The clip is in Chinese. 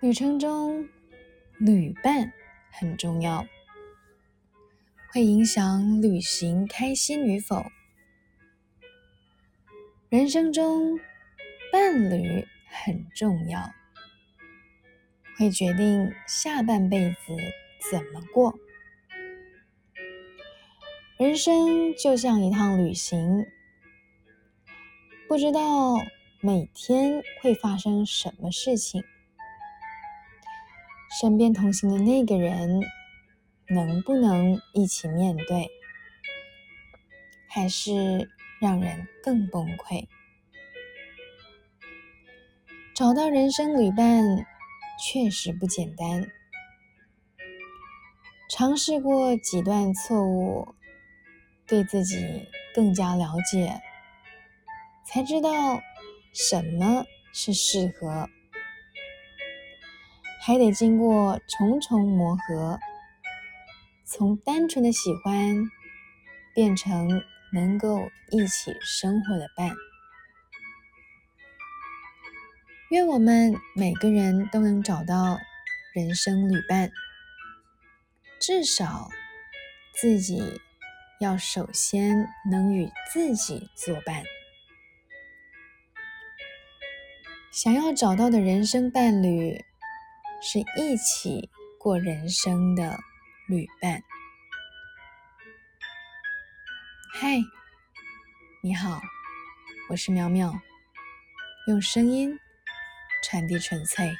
旅程中，旅伴很重要，会影响旅行开心与否。人生中，伴侣很重要，会决定下半辈子怎么过。人生就像一趟旅行，不知道每天会发生什么事情。身边同行的那个人，能不能一起面对，还是让人更崩溃？找到人生旅伴确实不简单。尝试过几段错误，对自己更加了解，才知道什么是适合。还得经过重重磨合，从单纯的喜欢变成能够一起生活的伴。愿我们每个人都能找到人生旅伴，至少自己要首先能与自己作伴。想要找到的人生伴侣。是一起过人生的旅伴。嗨，你好，我是苗苗，用声音传递纯粹。